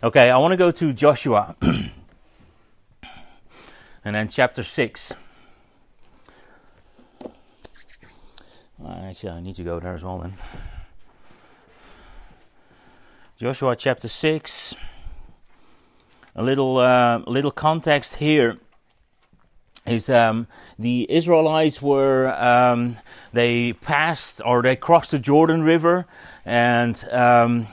Okay, I want to go to Joshua. and then chapter 6. Actually, I need to go there as well then. Joshua chapter 6. A little, uh, little context here is um, the Israelites were um, they passed or they crossed the Jordan River and um,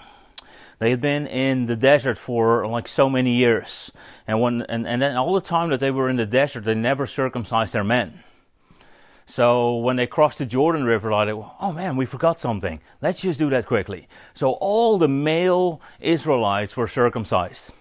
they had been in the desert for like so many years and when and, and then all the time that they were in the desert they never circumcised their men so when they crossed the Jordan River, like, oh man, we forgot something. Let's just do that quickly. So all the male Israelites were circumcised.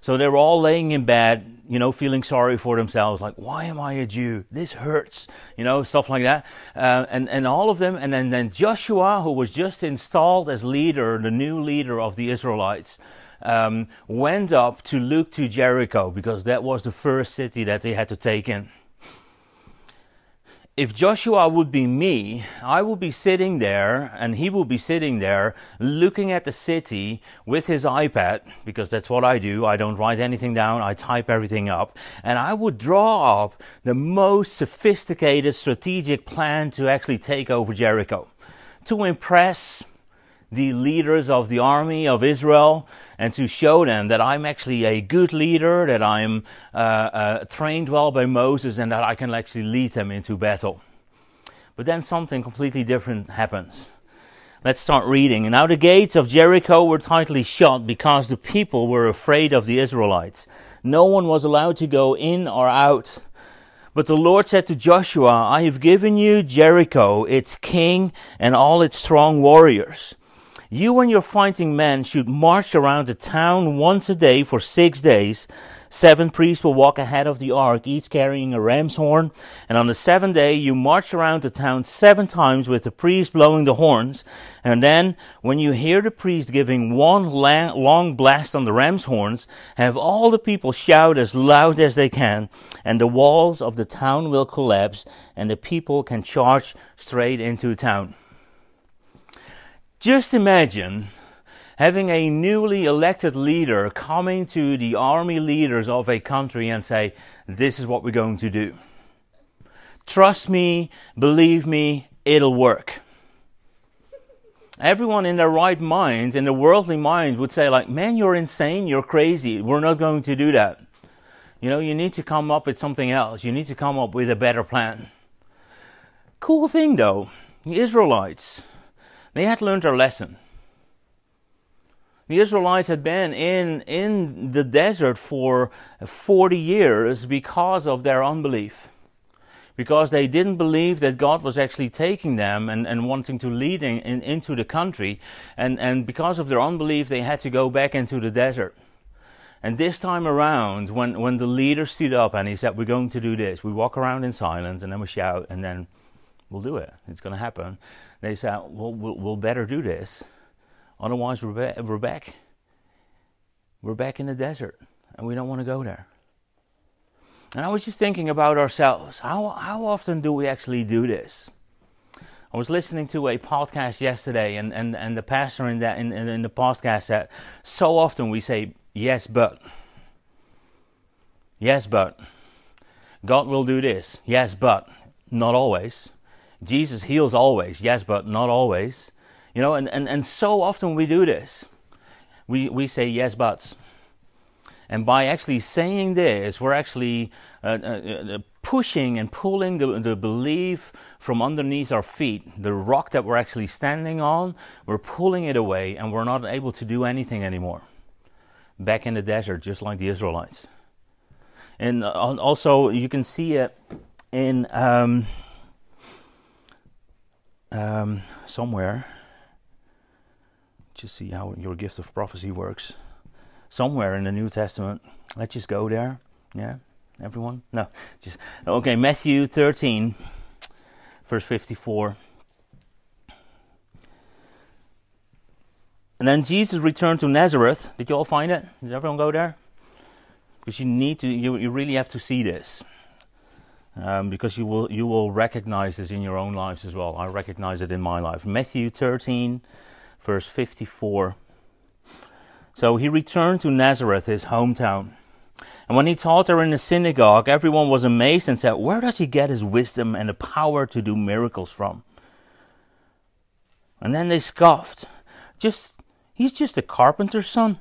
So they were all laying in bed, you know, feeling sorry for themselves, like, why am I a Jew? This hurts, you know, stuff like that. Uh, and, and all of them, and then, then Joshua, who was just installed as leader, the new leader of the Israelites, um, went up to look to Jericho because that was the first city that they had to take in if Joshua would be me, I would be sitting there and he would be sitting there looking at the city with his iPad, because that's what I do. I don't write anything down, I type everything up. And I would draw up the most sophisticated strategic plan to actually take over Jericho. To impress the leaders of the army of Israel and to show them that I'm actually a good leader, that I'm uh, uh, trained well by Moses, and that I can actually lead them into battle. But then something completely different happens. Let's start reading. Now the gates of Jericho were tightly shut because the people were afraid of the Israelites. No one was allowed to go in or out. But the Lord said to Joshua, I have given you Jericho, its king, and all its strong warriors. You and your fighting men should march around the town once a day for six days. Seven priests will walk ahead of the ark, each carrying a ram's horn. And on the seventh day, you march around the town seven times with the priest blowing the horns. And then, when you hear the priest giving one long blast on the ram's horns, have all the people shout as loud as they can, and the walls of the town will collapse, and the people can charge straight into town. Just imagine having a newly elected leader coming to the army leaders of a country and say, This is what we're going to do. Trust me, believe me, it'll work. Everyone in their right mind, in the worldly mind, would say, like, man, you're insane, you're crazy, we're not going to do that. You know, you need to come up with something else. You need to come up with a better plan. Cool thing though, the Israelites, they had learned their lesson. The Israelites had been in, in the desert for 40 years because of their unbelief. Because they didn't believe that God was actually taking them and, and wanting to lead in, in, into the country. And, and because of their unbelief, they had to go back into the desert. And this time around, when, when the leader stood up and he said, We're going to do this, we walk around in silence and then we shout and then we'll do it. It's going to happen. They said, well, well, we'll better do this. Otherwise, we're, ba- we're back. We're back in the desert, and we don't want to go there. And I was just thinking about ourselves. How, how often do we actually do this? I was listening to a podcast yesterday, and, and, and the pastor in, that, in, in the podcast said, So often we say, Yes, but. Yes, but. God will do this. Yes, but. Not always. Jesus heals always, yes, but not always. You know, and, and, and so often we do this. We, we say yes, buts. And by actually saying this, we're actually uh, uh, uh, pushing and pulling the, the belief from underneath our feet, the rock that we're actually standing on, we're pulling it away and we're not able to do anything anymore. Back in the desert, just like the Israelites. And uh, also, you can see it in. Um, um, somewhere. Just see how your gift of prophecy works. Somewhere in the New Testament. Let's just go there. Yeah, everyone. No, just okay. Matthew thirteen, verse fifty-four. And then Jesus returned to Nazareth. Did you all find it? Did everyone go there? Because you need to, you, you really have to see this um, because you will you will recognize this in your own lives as well. I recognize it in my life. Matthew 13, verse 54. So he returned to Nazareth, his hometown. And when he taught there in the synagogue, everyone was amazed and said, Where does he get his wisdom and the power to do miracles from? And then they scoffed. Just he's just a carpenter's son.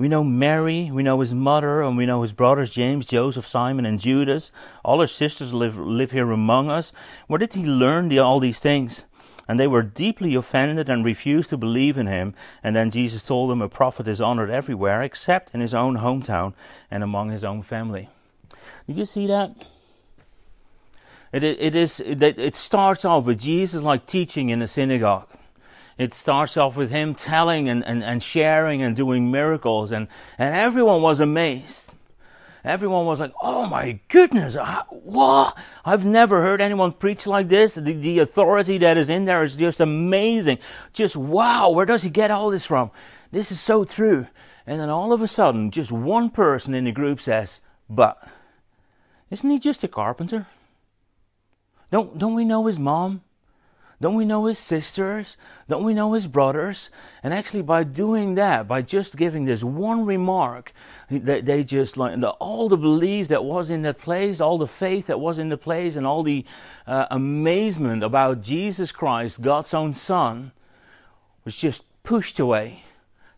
We know Mary, we know his mother, and we know his brothers James, Joseph, Simon, and Judas. All his sisters live live here among us. Where did he learn the, all these things? And they were deeply offended and refused to believe in him. And then Jesus told them a prophet is honored everywhere except in his own hometown and among his own family. Did you see that? It, it, it is it, it starts off with Jesus like teaching in a synagogue. It starts off with him telling and, and, and sharing and doing miracles, and, and everyone was amazed everyone was like, "Oh my goodness, what? I've never heard anyone preach like this. The, the, authority that is in there is just amazing. Just wow, where does he get all this from? This is so true." And then all of a sudden, just one person in the group says, "But isn't he just a carpenter? Don't don't we know his mom? Don't we know his sisters? Don't we know his brothers? And actually, by doing that, by just giving this one remark, they, they just like all the belief that was in that place, all the faith that was in the place, and all the uh, amazement about Jesus Christ, God's own Son, was just pushed away,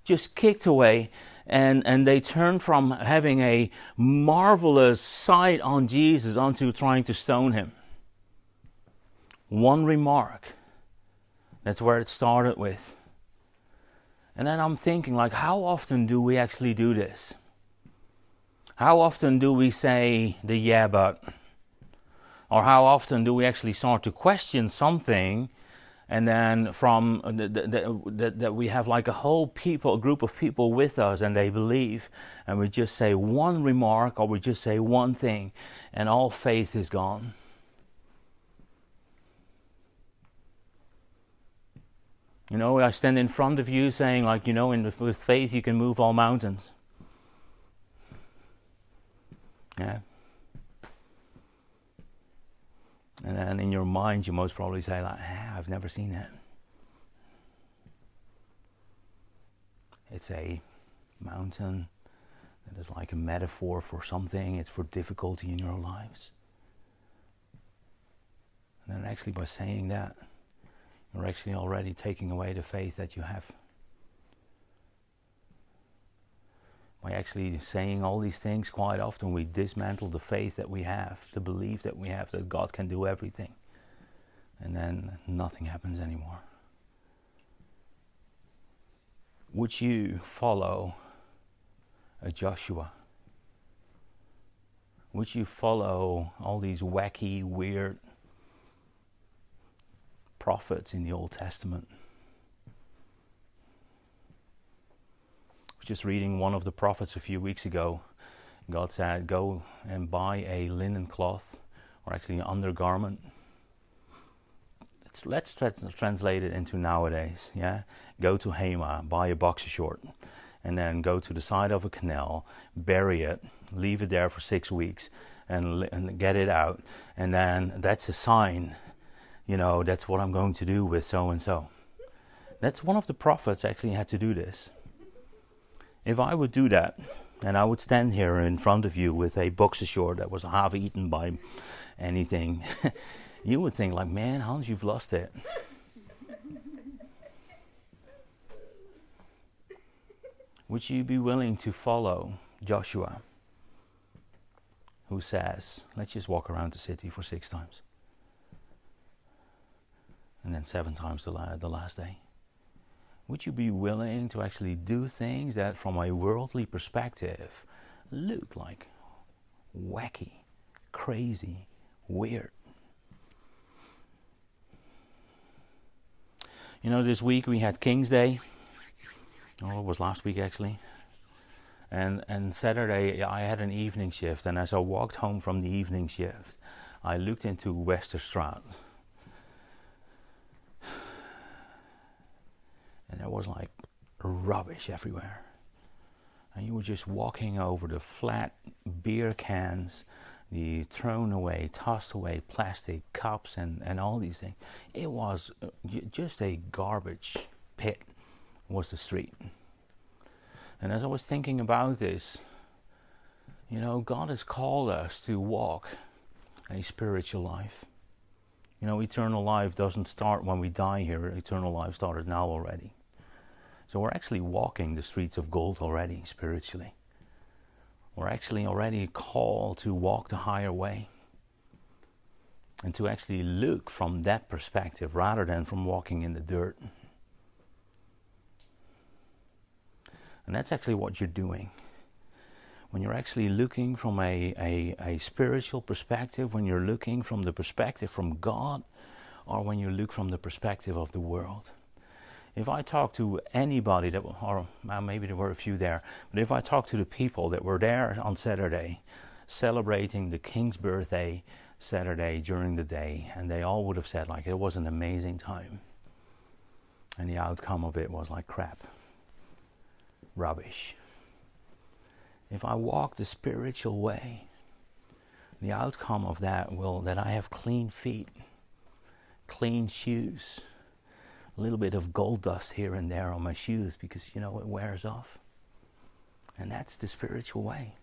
just kicked away. And, and they turned from having a marvelous sight on Jesus onto trying to stone him one remark. That's where it started with. And then I'm thinking, like, how often do we actually do this? How often do we say the yeah, but? Or how often do we actually start to question something and then from uh, that the, we have like a whole people, a group of people with us and they believe and we just say one remark or we just say one thing and all faith is gone. You know, I stand in front of you saying, like, you know, in, with faith you can move all mountains. Yeah. And then in your mind, you most probably say, like, ah, I've never seen that. It's a mountain that is like a metaphor for something, it's for difficulty in your lives. And then actually, by saying that, you're actually already taking away the faith that you have. By actually saying all these things, quite often we dismantle the faith that we have, the belief that we have that God can do everything. And then nothing happens anymore. Would you follow a Joshua? Would you follow all these wacky, weird prophets in the Old Testament. I was just reading one of the prophets a few weeks ago. God said, Go and buy a linen cloth, or actually an undergarment. Let's, let's tra- translate it into nowadays. Yeah, go to Hema, buy a boxer short, and then go to the side of a canal, bury it, leave it there for six weeks, and, and get it out, and then that's a sign you know, that's what I'm going to do with so and so. That's one of the prophets actually had to do this. If I would do that, and I would stand here in front of you with a boxer short that was half eaten by anything, you would think like, man, Hans, you've lost it. would you be willing to follow Joshua, who says, let's just walk around the city for six times? And then seven times the, la- the last day? Would you be willing to actually do things that, from a worldly perspective, look like wacky, crazy, weird? You know, this week we had King's Day. Oh, it was last week actually. And and Saturday I had an evening shift, and as I walked home from the evening shift, I looked into Westerstraat there was like rubbish everywhere. And you were just walking over the flat beer cans, the thrown away, tossed away plastic cups, and, and all these things. It was uh, just a garbage pit, was the street. And as I was thinking about this, you know, God has called us to walk a spiritual life. You know, eternal life doesn't start when we die here, eternal life started now already. So we're actually walking the streets of gold already, spiritually. We're actually already called to walk the higher way and to actually look from that perspective rather than from walking in the dirt. And that's actually what you're doing. When you're actually looking from a, a, a spiritual perspective, when you're looking from the perspective from God, or when you look from the perspective of the world. If I talk to anybody that, or maybe there were a few there, but if I talk to the people that were there on Saturday, celebrating the King's birthday Saturday during the day, and they all would have said like it was an amazing time, and the outcome of it was like crap rubbish. If I walk the spiritual way, the outcome of that will that I have clean feet, clean shoes, a little bit of gold dust here and there on my shoes because you know it wears off. And that's the spiritual way.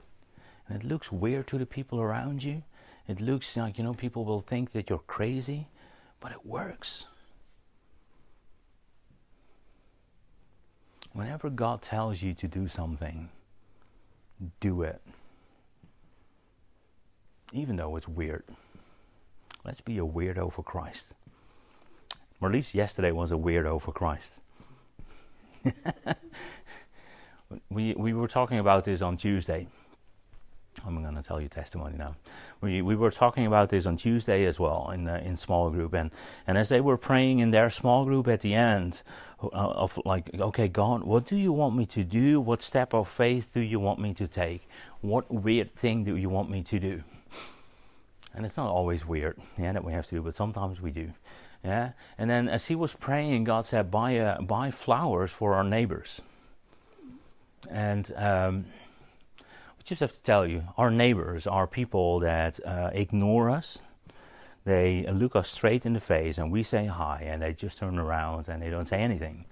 And it looks weird to the people around you. It looks like, you know, people will think that you're crazy, but it works. Whenever God tells you to do something, do it. Even though it's weird. Let's be a weirdo for Christ. Or at least yesterday was a weirdo for Christ. we, we were talking about this on Tuesday. I'm going to tell you testimony now. We we were talking about this on Tuesday as well in uh, in small group, and and as they were praying in their small group at the end uh, of like, okay, God, what do you want me to do? What step of faith do you want me to take? What weird thing do you want me to do? And it's not always weird, yeah, that we have to do, but sometimes we do, yeah. And then as he was praying, God said, buy uh, buy flowers for our neighbors, and. Um, just have to tell you, our neighbors are people that uh, ignore us. They look us straight in the face and we say hi and they just turn around and they don't say anything.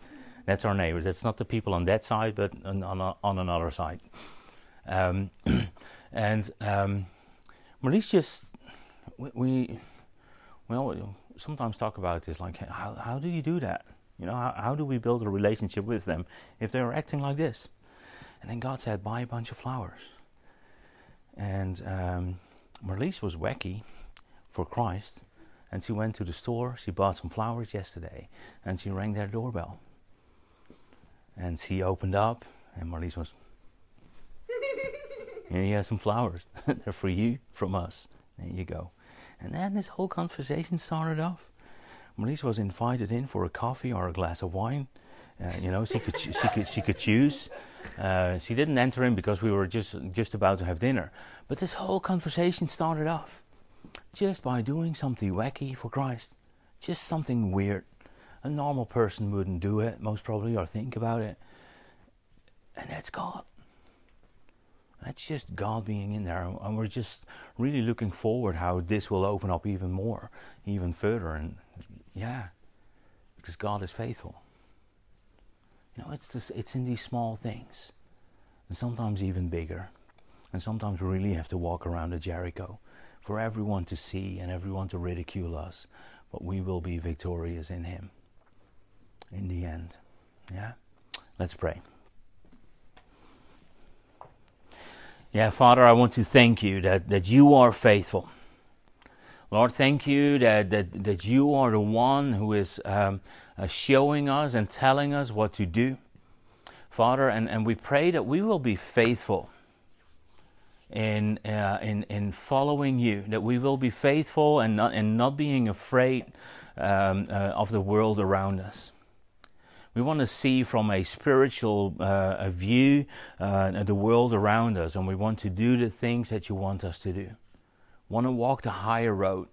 That's our neighbors. That's not the people on that side, but on, on, on another side. Um, and um, Marlies just, we, we, well, sometimes talk about this like, how, how do you do that? You know, how, how do we build a relationship with them if they're acting like this? And then God said, buy a bunch of flowers. And um, Marlies was wacky for Christ, and she went to the store. She bought some flowers yesterday, and she rang their doorbell. And she opened up, and Marlies was, "Here you have some flowers. They're for you from us. There you go." And then this whole conversation started off. Marlies was invited in for a coffee or a glass of wine. Uh, you know, she could she could she could choose. Uh, she didn't enter in because we were just just about to have dinner. But this whole conversation started off just by doing something wacky for Christ, just something weird. A normal person wouldn't do it, most probably, or think about it. And that's God. That's just God being in there, and we're just really looking forward how this will open up even more, even further, and yeah, because God is faithful. You know, it's just, it's in these small things, and sometimes even bigger, and sometimes we really have to walk around the Jericho for everyone to see and everyone to ridicule us, but we will be victorious in Him in the end. Yeah, let's pray. Yeah, Father, I want to thank you that, that you are faithful. Lord, thank you that, that, that you are the one who is um, uh, showing us and telling us what to do. Father, and, and we pray that we will be faithful in, uh, in, in following you, that we will be faithful and not, and not being afraid um, uh, of the world around us. We want to see from a spiritual uh, a view uh, the world around us, and we want to do the things that you want us to do. Want to walk the higher road.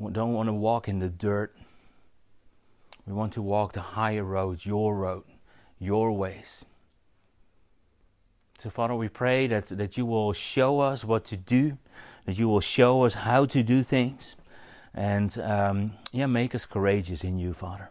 We don't want to walk in the dirt. We want to walk the higher road, your road, your ways. So, Father, we pray that, that you will show us what to do, that you will show us how to do things, and um, yeah, make us courageous in you, Father.